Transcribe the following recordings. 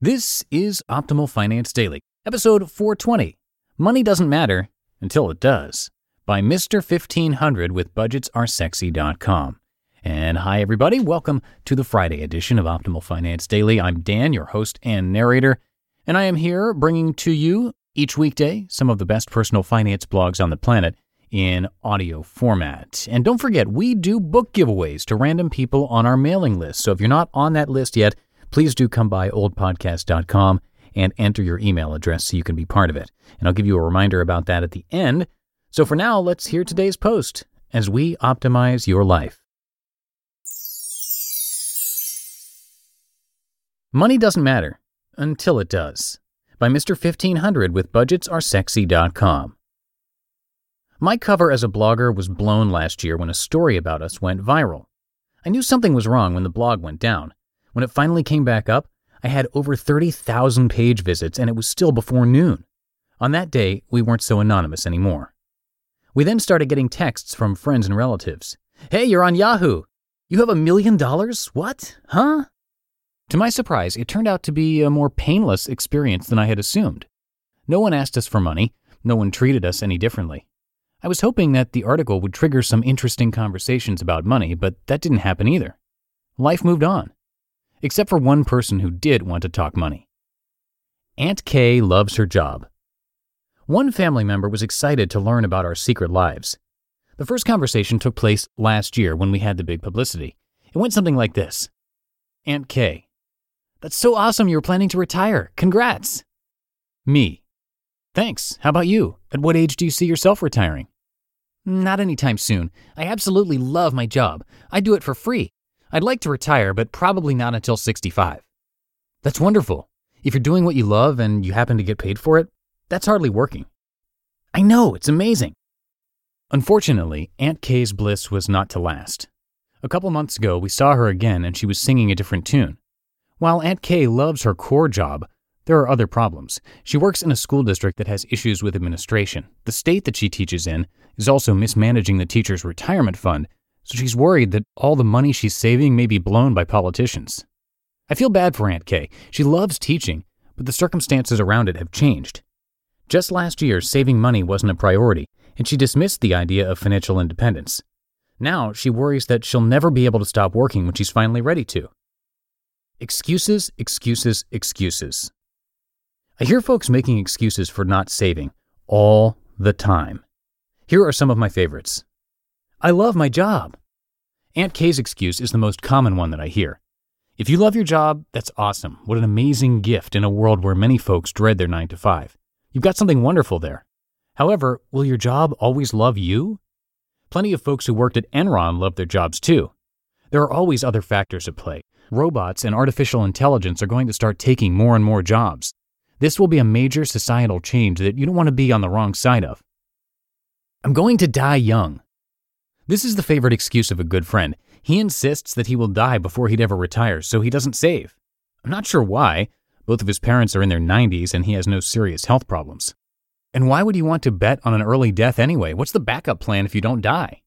This is Optimal Finance Daily, episode 420 Money Doesn't Matter Until It Does by Mr. 1500 with budgetsaresexy.com. And hi, everybody. Welcome to the Friday edition of Optimal Finance Daily. I'm Dan, your host and narrator, and I am here bringing to you each weekday some of the best personal finance blogs on the planet in audio format. And don't forget, we do book giveaways to random people on our mailing list. So if you're not on that list yet, please do come by oldpodcast.com and enter your email address so you can be part of it. And I'll give you a reminder about that at the end. So for now, let's hear today's post as we optimize your life. Money doesn't matter until it does by Mr. 1500 with budgetsaresexy.com. My cover as a blogger was blown last year when a story about us went viral. I knew something was wrong when the blog went down. When it finally came back up, I had over 30,000 page visits and it was still before noon. On that day, we weren't so anonymous anymore. We then started getting texts from friends and relatives. Hey, you're on Yahoo! You have a million dollars? What? Huh? To my surprise, it turned out to be a more painless experience than I had assumed. No one asked us for money, no one treated us any differently. I was hoping that the article would trigger some interesting conversations about money, but that didn't happen either. Life moved on except for one person who did want to talk money. Aunt Kay loves her job. One family member was excited to learn about our secret lives. The first conversation took place last year when we had the big publicity. It went something like this Aunt Kay, that's so awesome you're planning to retire. Congrats. Me, thanks. How about you? At what age do you see yourself retiring? Not anytime soon. I absolutely love my job. I do it for free. I'd like to retire, but probably not until 65. That's wonderful. If you're doing what you love and you happen to get paid for it, that's hardly working. I know, it's amazing. Unfortunately, Aunt Kay's bliss was not to last. A couple months ago, we saw her again and she was singing a different tune. While Aunt Kay loves her core job, there are other problems. She works in a school district that has issues with administration. The state that she teaches in is also mismanaging the teacher's retirement fund so she's worried that all the money she's saving may be blown by politicians. I feel bad for Aunt Kay. She loves teaching, but the circumstances around it have changed. Just last year, saving money wasn't a priority, and she dismissed the idea of financial independence. Now she worries that she'll never be able to stop working when she's finally ready to. Excuses, excuses, excuses. I hear folks making excuses for not saving all the time. Here are some of my favorites. I love my job. Aunt Kay's excuse is the most common one that I hear. If you love your job, that's awesome. What an amazing gift in a world where many folks dread their 9 to 5. You've got something wonderful there. However, will your job always love you? Plenty of folks who worked at Enron love their jobs too. There are always other factors at play. Robots and artificial intelligence are going to start taking more and more jobs. This will be a major societal change that you don't want to be on the wrong side of. I'm going to die young. This is the favorite excuse of a good friend. He insists that he will die before he'd ever retire, so he doesn't save. I'm not sure why. Both of his parents are in their 90s and he has no serious health problems. And why would you want to bet on an early death anyway? What's the backup plan if you don't die?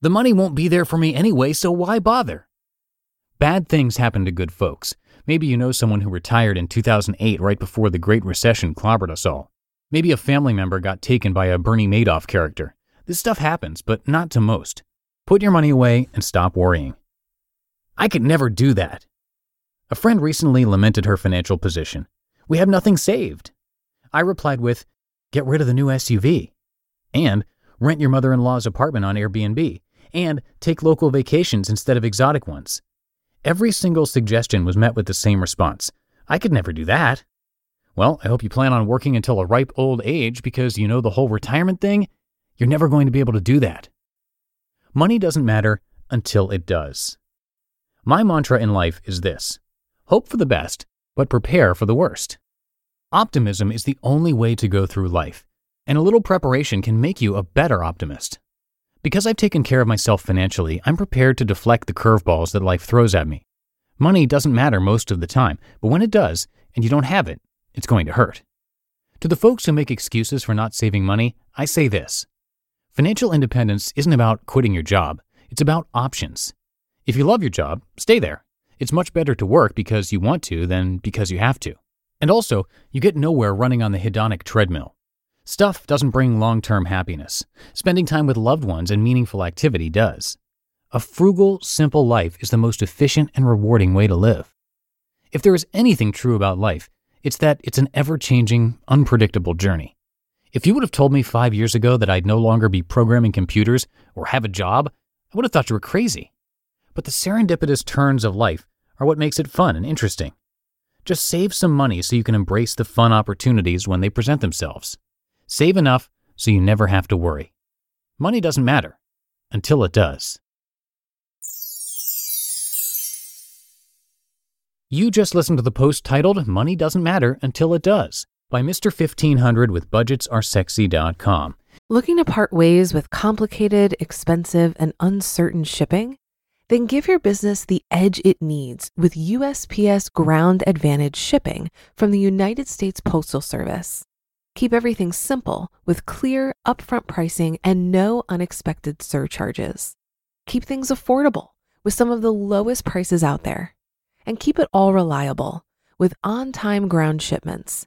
The money won't be there for me anyway, so why bother? Bad things happen to good folks. Maybe you know someone who retired in 2008 right before the Great Recession clobbered us all. Maybe a family member got taken by a Bernie Madoff character. This stuff happens, but not to most. Put your money away and stop worrying. I could never do that. A friend recently lamented her financial position. We have nothing saved. I replied with, Get rid of the new SUV. And rent your mother in law's apartment on Airbnb. And take local vacations instead of exotic ones. Every single suggestion was met with the same response I could never do that. Well, I hope you plan on working until a ripe old age because you know the whole retirement thing? You're never going to be able to do that. Money doesn't matter until it does. My mantra in life is this hope for the best, but prepare for the worst. Optimism is the only way to go through life, and a little preparation can make you a better optimist. Because I've taken care of myself financially, I'm prepared to deflect the curveballs that life throws at me. Money doesn't matter most of the time, but when it does, and you don't have it, it's going to hurt. To the folks who make excuses for not saving money, I say this Financial independence isn't about quitting your job, it's about options. If you love your job, stay there. It's much better to work because you want to than because you have to. And also, you get nowhere running on the hedonic treadmill. Stuff doesn't bring long term happiness. Spending time with loved ones and meaningful activity does. A frugal, simple life is the most efficient and rewarding way to live. If there is anything true about life, it's that it's an ever changing, unpredictable journey. If you would have told me five years ago that I'd no longer be programming computers or have a job, I would have thought you were crazy. But the serendipitous turns of life are what makes it fun and interesting. Just save some money so you can embrace the fun opportunities when they present themselves. Save enough so you never have to worry. Money doesn't matter until it does. You just listened to the post titled Money Doesn't Matter Until It Does by Mr. 1500 with budgetsaresexy.com. Looking to part ways with complicated, expensive, and uncertain shipping? Then give your business the edge it needs with USPS Ground Advantage shipping from the United States Postal Service. Keep everything simple with clear, upfront pricing and no unexpected surcharges. Keep things affordable with some of the lowest prices out there and keep it all reliable with on time ground shipments.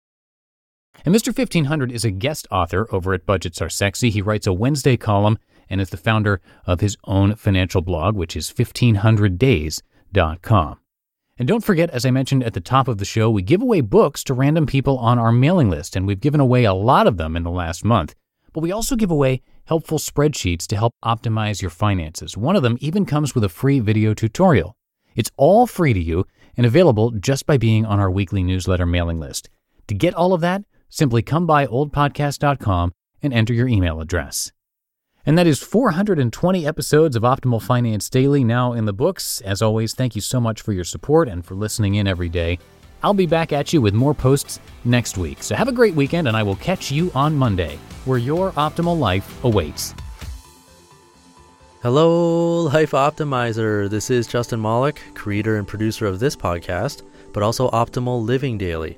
And Mr. 1500 is a guest author over at Budgets Are Sexy. He writes a Wednesday column and is the founder of his own financial blog, which is 1500days.com. And don't forget, as I mentioned at the top of the show, we give away books to random people on our mailing list, and we've given away a lot of them in the last month. But we also give away helpful spreadsheets to help optimize your finances. One of them even comes with a free video tutorial. It's all free to you and available just by being on our weekly newsletter mailing list. To get all of that, Simply come by oldpodcast.com and enter your email address. And that is 420 episodes of Optimal Finance Daily now in the books. As always, thank you so much for your support and for listening in every day. I'll be back at you with more posts next week. So have a great weekend, and I will catch you on Monday, where your optimal life awaits. Hello, Life Optimizer. This is Justin Malik, creator and producer of this podcast, but also Optimal Living Daily